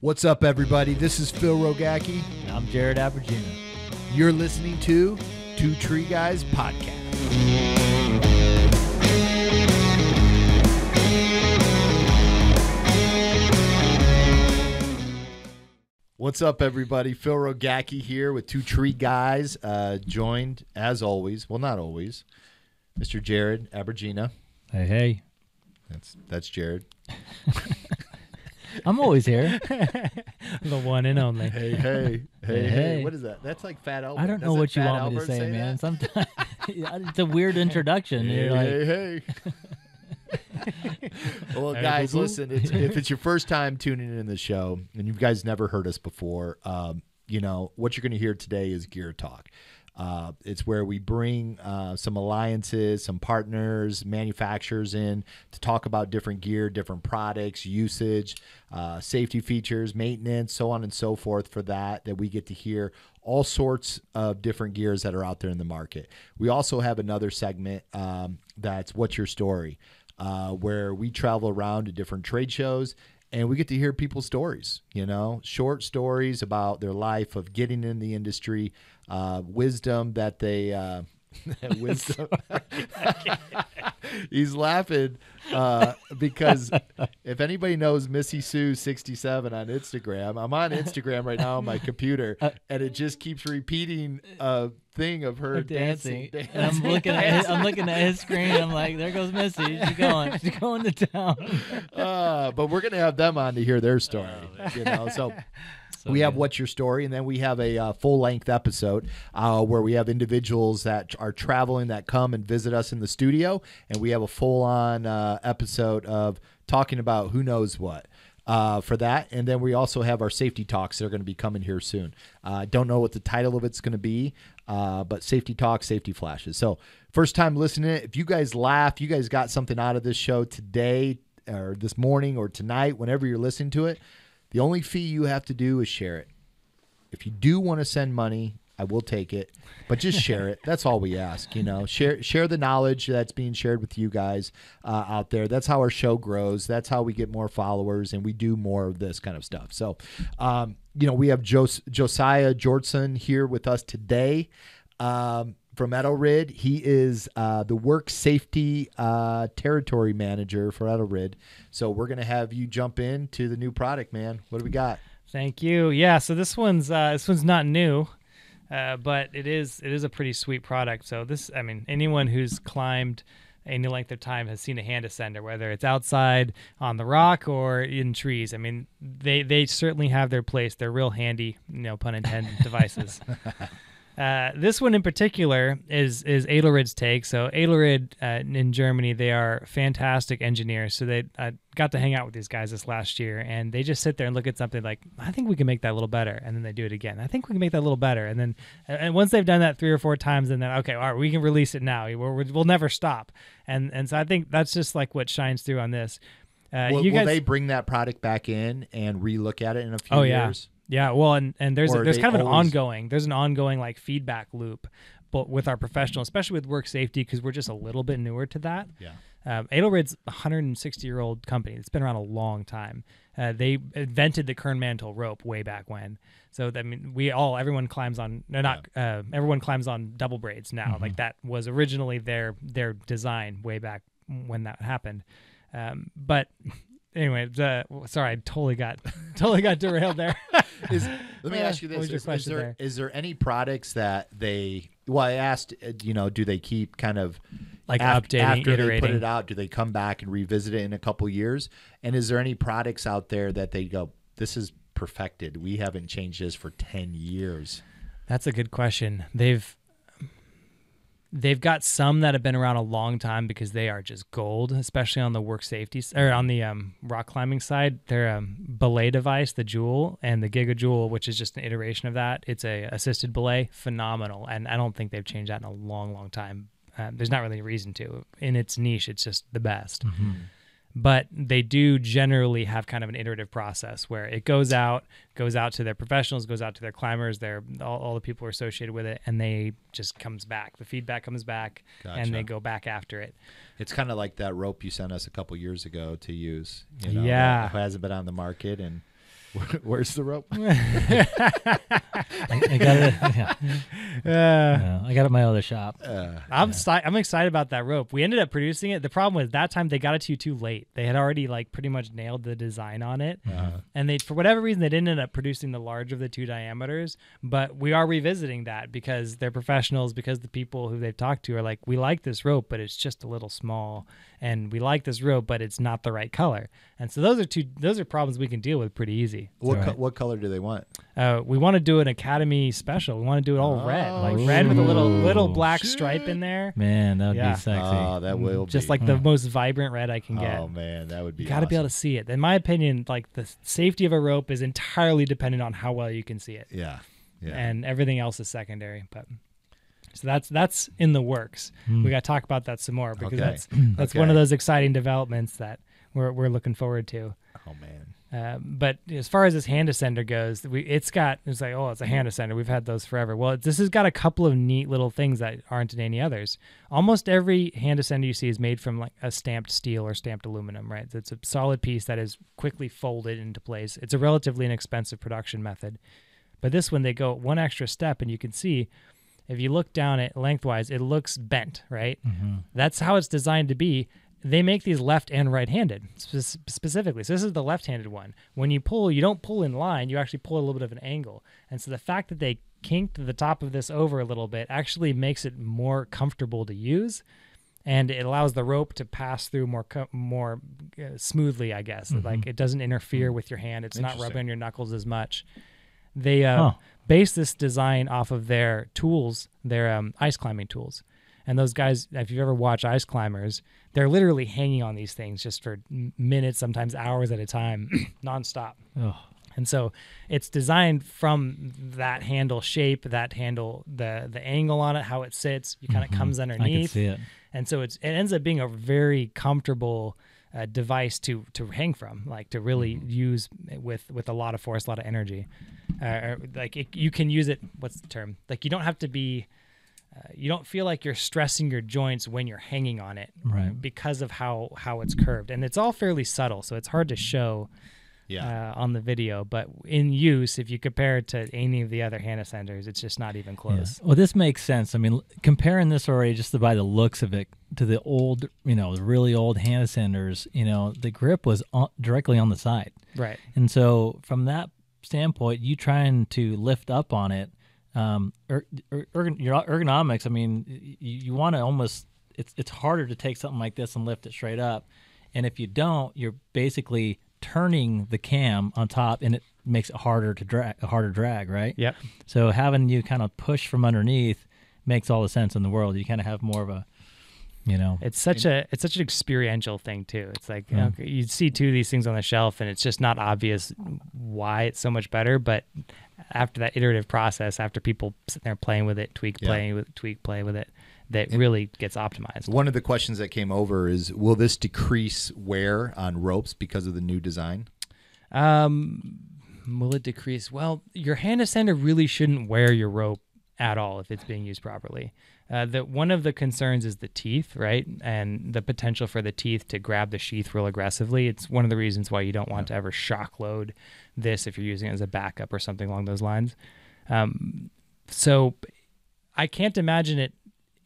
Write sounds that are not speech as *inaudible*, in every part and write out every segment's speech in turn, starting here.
What's up, everybody? This is Phil Rogacki. And I'm Jared Abergina. You're listening to Two Tree Guys Podcast. What's up, everybody? Phil Rogacki here with Two Tree Guys, uh, joined as always. Well, not always. Mr. Jared Abergina. Hey, hey. That's that's Jared. *laughs* I'm always here. *laughs* the one and only. Hey, hey, hey, Hey, hey. hey. What is that? That's like Fat Albert. I don't know Doesn't what you Fat want me to Albert say, man. Sometimes *laughs* *laughs* it's a weird introduction. Hey, You're like, hey, hey. well, Hey, guys, boo-boo. listen. It's, if it's your first time tuning in the show and you guys never heard us before, um, you know what you're going to hear today is gear talk. Uh, it's where we bring uh, some alliances, some partners, manufacturers in to talk about different gear, different products, usage, uh, safety features, maintenance, so on and so forth. For that, that we get to hear all sorts of different gears that are out there in the market. We also have another segment um, that's "What's Your Story," uh, where we travel around to different trade shows and we get to hear people's stories. You know, short stories about their life of getting in the industry, uh, wisdom that they. Uh, *laughs* *laughs* wisdom. *laughs* He's laughing uh, because if anybody knows Missy Sue sixty seven on Instagram, I'm on Instagram right now on my computer, and it just keeps repeating a thing of her dancing. dancing. And I'm looking at his, I'm looking at his screen. I'm like, there goes Missy. She's going. She's going to town. uh, but we're gonna have them on to hear their story. you know, so. *laughs* So we have what's your story, and then we have a uh, full length episode uh, where we have individuals that are traveling that come and visit us in the studio, and we have a full on uh, episode of talking about who knows what. Uh, for that, and then we also have our safety talks that are going to be coming here soon. I don't know what the title of it's going to be, uh, but safety talks, safety flashes. So, first time listening, if you guys laugh, you guys got something out of this show today, or this morning, or tonight, whenever you're listening to it, the only fee you have to do is share it. If you do want to send money, I will take it, but just share it. That's all we ask. You know, share share the knowledge that's being shared with you guys uh, out there. That's how our show grows. That's how we get more followers and we do more of this kind of stuff. So, um, you know, we have Jos- Josiah Jordson here with us today. Um, from Edelrid, he is uh, the work safety uh, territory manager for Edelrid. So we're gonna have you jump into the new product, man. What do we got? Thank you. Yeah, so this one's uh, this one's not new, uh, but it is it is a pretty sweet product. So this, I mean, anyone who's climbed any length of time has seen a hand ascender, whether it's outside on the rock or in trees. I mean, they they certainly have their place. They're real handy, you know, pun intended, devices. *laughs* Uh, this one in particular is is Edelrid's take. So Edelrid uh, in Germany, they are fantastic engineers. So they I got to hang out with these guys this last year, and they just sit there and look at something like, I think we can make that a little better, and then they do it again. I think we can make that a little better, and then and once they've done that three or four times, then okay, all right, we can release it now. We're, we're, we'll never stop. And and so I think that's just like what shines through on this. Uh, will, you will they bring that product back in and relook at it in a few Oh, years? Yeah, well, and and there's Or there's kind of an always- ongoing there's an ongoing like feedback loop, but with our professional, especially with work safety, because we're just a little bit newer to that. Yeah. Um, Edelrid's a 160 year old company. It's been around a long time. Uh, they invented the Kern mantle rope way back when. So I mean, we all everyone climbs on no, not uh, everyone climbs on double braids now. Like that was originally their their design way back when that happened. Um, but anyway, the, sorry, I totally got totally got derailed there. *laughs* Is, let me Uh, ask you what this: was your is, is there there? is there any products that they? Well, I asked, uh, you know, do they keep kind of Like af- updating, after they put it out? Do they come back and revisit it in a couple years? And is there any products out there that they go, this is perfected? We haven't changed this for ten years. That's a good question. They've they've got some that have been around a long time because they are just gold, especially on the work safety or on the um, rock climbing side. Their um, belay device, the Jul, and the Giga Jul, which is just an iteration of that. It's a assisted belay, phenomenal, and I don't think they've changed that in a long, long time. Uh, there's not really a reason to. In its niche, it's just the best. But they do generally have kind of an iterative process where it goes out goes out to their professionals goes out to their climbers their all, all the people who are associated with it and they just comes back the feedback comes back and they go back after it It's kind of like that rope you sent us a couple years ago to use. You know, Yeah. that hasn't been on the market, and *laughs* Where's the rope? I, *laughs* I got it. *laughs* Yeah. Uh, Yeah, I got it at my other shop. Uh, I'm si- I'm excited about that rope. We ended up producing it. The problem was that time they got it to you too late. They had already like pretty much nailed the design on it, uh, and they for whatever reason they didn't end up producing the large of the two diameters. But we are revisiting that because they're professionals. Because the people who they've talked to are like, we like this rope, but it's just a little small, and we like this rope, but it's not the right color. And so those are two those are problems we can deal with pretty easy. what co- what color do they want? Uh, we want to do an Academy special. We want to do it all red, Oh, like red with a little little shit. black stripe in there. Man, that would Yeah. be sexy. Oh, that will just be. like the most vibrant red I can get. Oh man, that would be. you got to be able to see it. In my opinion, like the safety of a rope is entirely dependent on how well you can see it, Yeah, yeah. and everything else is secondary. But so that's that's in the works. Hmm. We got to talk about that some more because Okay. that's that's one of those exciting developments that we're we're looking forward to. oh man. Uh, but as far as this hand ascender goes, we it's got it's like oh it's a hand ascender. We've had those forever. Well, this has got a couple of neat little things that aren't in any others. Almost every hand ascender you see is made from like a stamped steel or stamped aluminum, right? It's a solid piece that is quickly folded into place. It's a relatively inexpensive production method. But this one they go one extra step, and you can see if you look down it lengthwise, it looks bent, right? Mhm. That's how it's designed to be. They make these left and right handed spe- specifically. So, this is the left handed one. When you pull, you don't pull in line, you actually pull a little bit of an angle. And so, the fact that they kinked the top of this over a little bit actually makes it more comfortable to use. And it allows the rope to pass through more co- more uh, smoothly, I guess. Like it doesn't interfere with your hand. It's not rubbing on your knuckles as much. They uh, Huh. base this design off of their tools, their um, ice climbing tools. And those guys, if you've ever watched ice climbers, they're literally hanging on these things just for minutes, sometimes hours at a time, *clears throat* nonstop. Ugh. And so it's designed from that handle shape, that handle, the the angle on it, how it sits. You kind of Mhm. comes I can underneath, see it. and so it's it ends up being a very comfortable uh, device to to hang from, like to really Mm-hmm. use with with a lot of force, a lot of energy. Uh, like it, you can use it. What's the term? Like you don't have to be. Uh, you don't feel like you're stressing your joints when you're hanging on it Right. because of how how it's curved, and it's all fairly subtle, so it's hard to show Yeah. uh, on the video. But in use, if you compare it to any of the other hand ascenders, it's just not even Yeah. close. Well, this makes sense. I mean, comparing this already just by the looks of it to the old, you know, really old hand ascenders, you know, the grip was on, directly on the side. Right. And so, from that standpoint, you trying to lift up on it, um, er, er, your ergonomics. I mean, you, you want to almost. It's it's harder to take something like this and lift it straight up, and if you don't, you're basically turning the cam on top, and it makes it harder to drag, a harder drag, right? Yep. So having you kind of push from underneath makes all the sense in the world. You kind of have more of a, you know, It's such a it's such an experiential thing too. It's like Yeah. okay, you see two of these things on the shelf, and it's just not obvious why it's so much better. But after that iterative process, after people sit there playing with it, tweak, Yeah. playing with tweak, play with it, that really gets optimized. One of the questions that came over is will this decrease wear on ropes because of the new design? Um, will it decrease? Well, your hand ascender really shouldn't wear your rope at all if it's being used properly. Uh, the one of the concerns is the teeth, right, and the potential for the teeth to grab the sheath real aggressively. It's one of the reasons why you don't want to ever shock load this if you're using it as a backup or something along those lines. Um, so I can't imagine it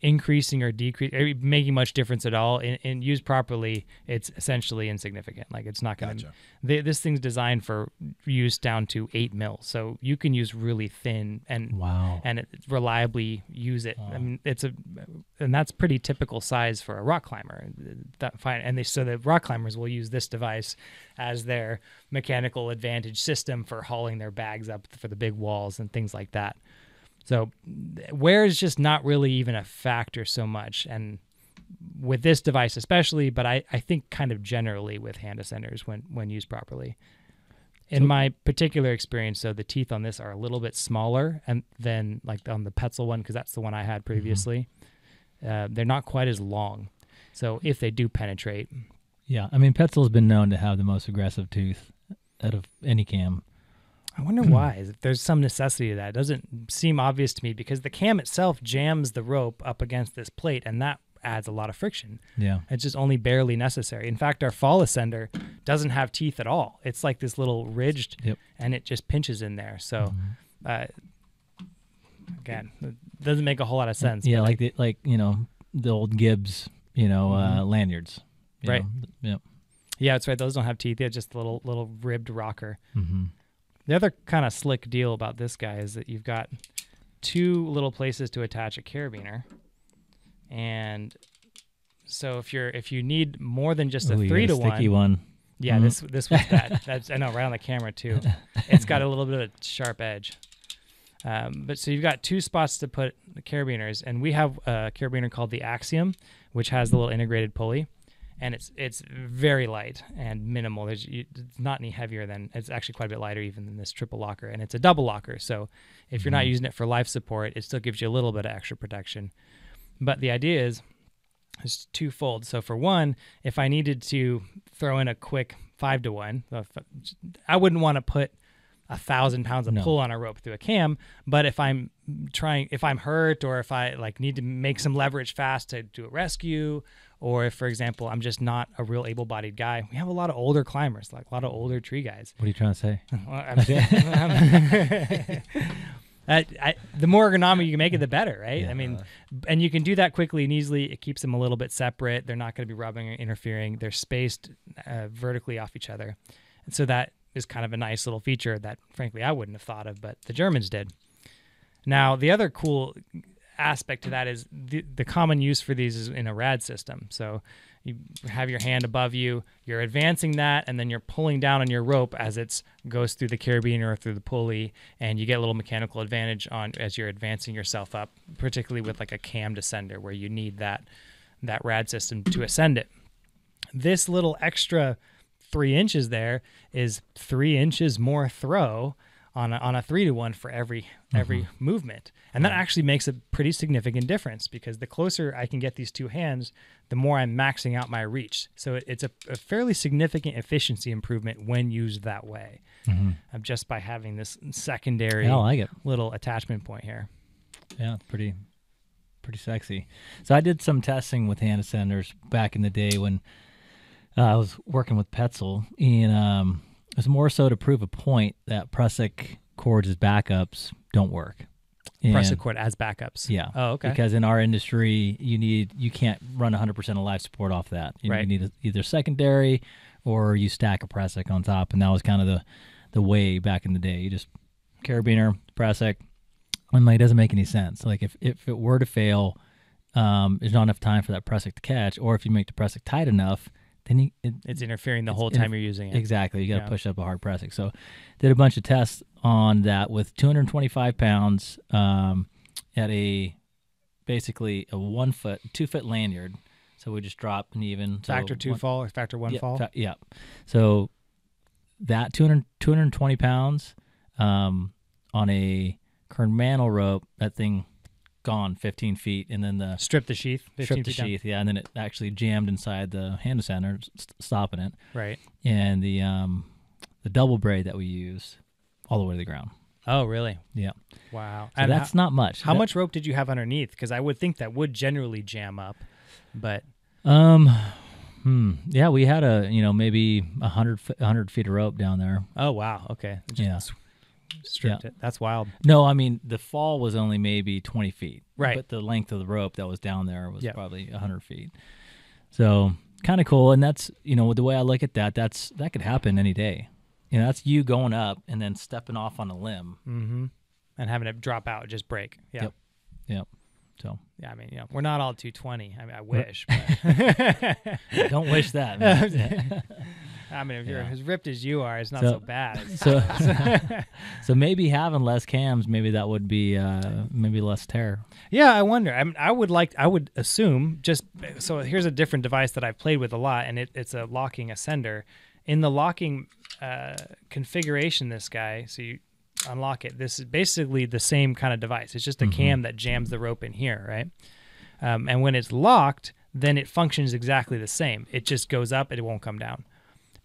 increasing or decreasing, making much difference at all. and, in used properly, it's essentially insignificant. Like it's not going to. Gotcha. This thing's designed for use down to eight mil, so you can use really thin and wow. and it, reliably use it. I mean, it's a, and that's pretty typical size for a rock climber. That fine, and they so the rock climbers will use this device as their mechanical advantage system for hauling their bags up for the big walls and things like that. So wear is just not really even a factor so much, and with this device especially, but I, I think kind of generally with hand ascenders when when used properly. In So- my particular experience, though, the teeth on this are a little bit smaller and than like on the Petzl one because that's the one I had previously. Uh, they're not quite as long, so if they do penetrate, Yeah, I mean, Petzl's been known to have the most aggressive tooth out of any cam. I wonder why. If there's some necessity to that, it doesn't seem obvious to me because the cam itself jams the rope up against this plate, and that adds a lot of friction. Yeah. It's just only barely necessary. In fact, our fall ascender doesn't have teeth at all. It's like this little ridged, Yep. and it just pinches in there. So, Mhm. uh, again, it doesn't make a whole lot of sense. Yeah, like the like you know the old Gibbs, you know, uh, Mhm. lanyards. you Right. know. Yep. yeah, that's right. Those don't have teeth. They're just a little little ribbed rocker. Mm-hmm. The other kind of slick deal about this guy is that you've got two little places to attach a carabiner, and so if you're if you need more than just a Ooh, three to a sticky one, one. yeah, Mhm. this this was that. *laughs* That's I know right on the camera too. It's got a little bit of a sharp edge. Um, but so you've got two spots to put the carabiners, and we have a carabiner called the Axiom, which has the little integrated pulley, and it's it's very light and minimal. There's you, it's not any heavier than it's actually quite a bit lighter even than this triple locker, and it's a double locker. So if you're not Mhm. using it for life support, it still gives you a little bit of extra protection. But the idea is it's twofold. So for one, if I needed to throw in a quick five to one, I wouldn't want to put a thousand pounds of No. pull on a rope through a cam. But if I'm trying, if I'm hurt, or if I like need to make some leverage fast to do a rescue, or if, for example, I'm just not a real able-bodied guy, we have a lot of older climbers, like a lot of older tree guys. What are you trying to say? *laughs* Well, I'm- *laughs* I, I, the more ergonomic you can make it, the better, right? I mean, and you can do that quickly and easily. It keeps them a little bit separate. They're not going to be rubbing or interfering. They're spaced uh, vertically off each other, and so that is kind of a nice little feature that, frankly, I wouldn't have thought of, but the Germans did. Now, the other cool aspect to that is the, the common use for these is in a rad system. So you have your hand above you, you're advancing that, and then you're pulling down on your rope as it goes through the carabiner or through the pulley, and you get a little mechanical advantage on as you're advancing yourself up, particularly with like a cam descender where you need that that rad system to ascend it. This little extra three inches there is three inches more throw on a, on a three to one for every every movement, and that actually makes a pretty significant difference because the closer I can get these two hands, the more I'm maxing out my reach. So it, it's a, a fairly significant efficiency improvement when used that way, Mhm. uh, just by having this secondary Yeah, I like it. little attachment point here. Yeah, pretty, pretty sexy. So I did some testing with hand ascenders back in the day when uh, I was working with Petzl, and um, it was more so to prove a point that Prusik cords as backups don't work. And- Press cord as backups. Yeah. Oh, okay. Because in our industry, you need you can't run 100% of life support off that. You, Right. you need a, either secondary or you stack a Prusik on top, and that was kind of the the way back in the day. You just carabiner Prusik. And like, it doesn't make any sense. Like if if it were to fail, um, there's not enough time for that Prusik to catch, or if you make the Prusik tight enough, it, It's interfering the It's whole inter- time you're using it. Exactly. You got to Yeah. push up a hard pressing. So, did a bunch of tests on that with 225 pounds um, at a basically a one foot, two foot lanyard. So we just drop an even so Factor two one- fall or factor one yeah, fall. fa- yeah. So that 200, 220 pounds um, on a Kernmantle rope, that thing gone 15 feet, and then the Strip the sheath. 15 stripped the down. sheath, yeah, and then it actually jammed inside the hand center, stopping it Right. and the um the double braid that we use all the way to the ground. Oh, really? Yeah. Wow. So and that's how, not much. how That- much rope did you have underneath? Because I would think that would generally jam up, but Um hmm. Yeah, we had a, you know, maybe a hundred hundred feet of rope down there. oh wow, okay, Just Yeah. Stripped it. That's wild. No, I mean the fall was only maybe twenty feet. Right. But the length of the rope that was down there was Yeah. probably a hundred feet. So kind of cool. And that's you know, the way I look at that, that's that could happen any day. You know, that's you going up and then stepping off on a limb. Mm-hmm. And having it drop out, just break. Yeah. Yep. Yep. So Yeah. I mean, you know, we're not all 220. I mean, I wish. But *laughs* don't wish that. *laughs* *laughs* I mean, if you're Yeah. as ripped as you are, it's not So- so, bad. *laughs* so *laughs* *laughs* so maybe having less cams maybe that would be uh maybe less tear Yeah, I wonder. I mean, I would like. I would assume just so. Here's a different device that I've played with a lot, and it, it's a locking ascender. In the locking uh, configuration, this guy, so you unlock it. This is basically the same kind of device. It's just a Mhm. cam that jams the rope in here, right? Um, and when it's locked, then it functions exactly the same. It just goes up, it won't come down.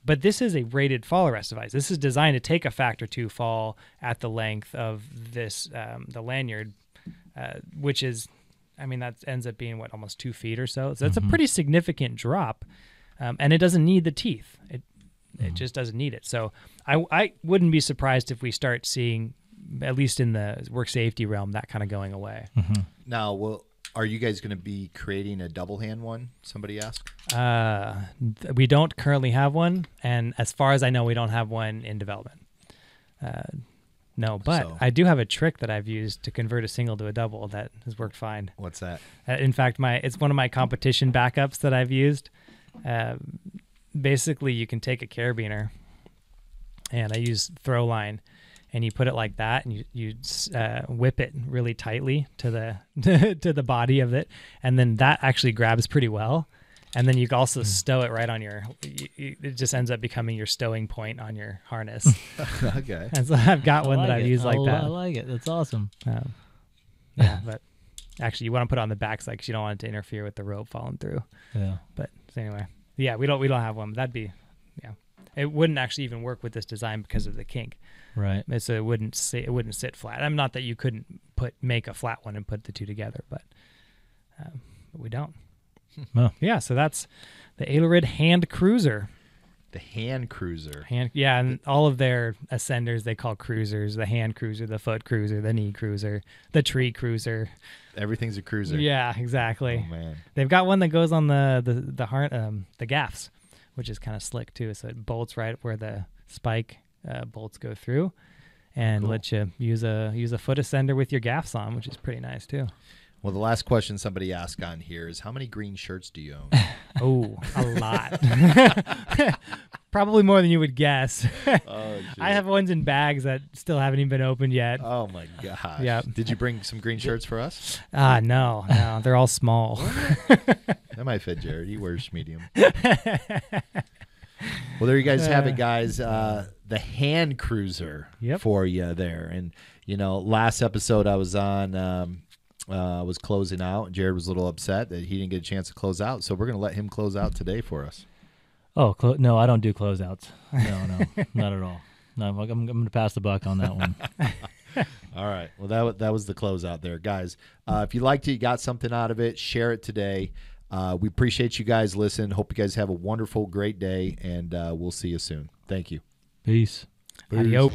But this is a rated fall arrest device. This is designed to take a factor two fall at the length of this um, the lanyard, uh, which is I mean, that ends up being what almost two feet or so. So that's a pretty significant drop, um, and it doesn't need the teeth. It it just doesn't need it. So I I wouldn't be surprised if we start seeing, at least in the work safety realm, that kind of going away. Now, well, are you guys going to be creating a double hand one? Somebody asked. Uh, th- we don't currently have one, and as far as I know, we don't have one in development. Uh, no, but So- I do have a trick that I've used to convert a single to a double that has worked fine. What's that? Uh, in fact, my it's one of my competition backups that I've used. Uh, basically, you can take a carabiner, and I use throw line, and you put it like that, and you you uh, whip it really tightly to the *laughs* to the body of it, and then that actually grabs pretty well. And then you can also stow it right on your. y- y- It just ends up becoming your stowing point on your harness. *laughs* okay. *laughs* and so I've got I one that like I've used I like that. I like it. That's awesome. Um, yeah, but actually, you want to put it on the backside because you don't want it to interfere with the rope falling through. Yeah. But so anyway, yeah, we don't we don't have one. That'd be, yeah, it wouldn't actually even work with this design because of the kink. Right. So it wouldn't sit, it wouldn't sit flat. I'm not that you couldn't put make a flat one and put the two together, but, um, but we don't. Well. Yeah, so that's the Edelrid Hand Cruiser. The hand cruiser. Hand, yeah, and all of their ascenders they call cruisers: the hand cruiser, the foot cruiser, the knee cruiser, the tree cruiser. Everything's a cruiser. Yeah, exactly. Oh man. They've got one that goes on the the the har- um, the gaffs, which is kind of slick too. So it bolts right where the spike uh, bolts go through, and Cool. let you use a use a foot ascender with your gaffs on, which is pretty nice too. Well, the last question somebody asked on here is how many green shirts do you own? *laughs* Oh, a lot. *laughs* Probably more than you would guess. *laughs* oh, I have ones in bags that still haven't even been opened yet. Oh my gosh. Yeah. Did you bring some green shirts for us? Ah, no, no, they're all small. That might fit Jared. He wears medium. well, there you guys have it, guys. Uh, the hand cruiser Yep. for you there. And, you know, last episode I was on um, uh, was closing out. Jared was a little upset that he didn't get a chance to close out. So we're going to let him close out today for us. Oh clo- no, I don't do closeouts. No, no, *laughs* not at all. No, I'm, I'm going to pass the buck on that one. *laughs* All right. Well, that, that was the closeout there, guys. Uh, if you liked it, you got something out of it, share it today. Uh, we appreciate you guys listening. Hope you guys have a wonderful, great day, and uh, we'll see you soon. Thank you. Peace. Adios.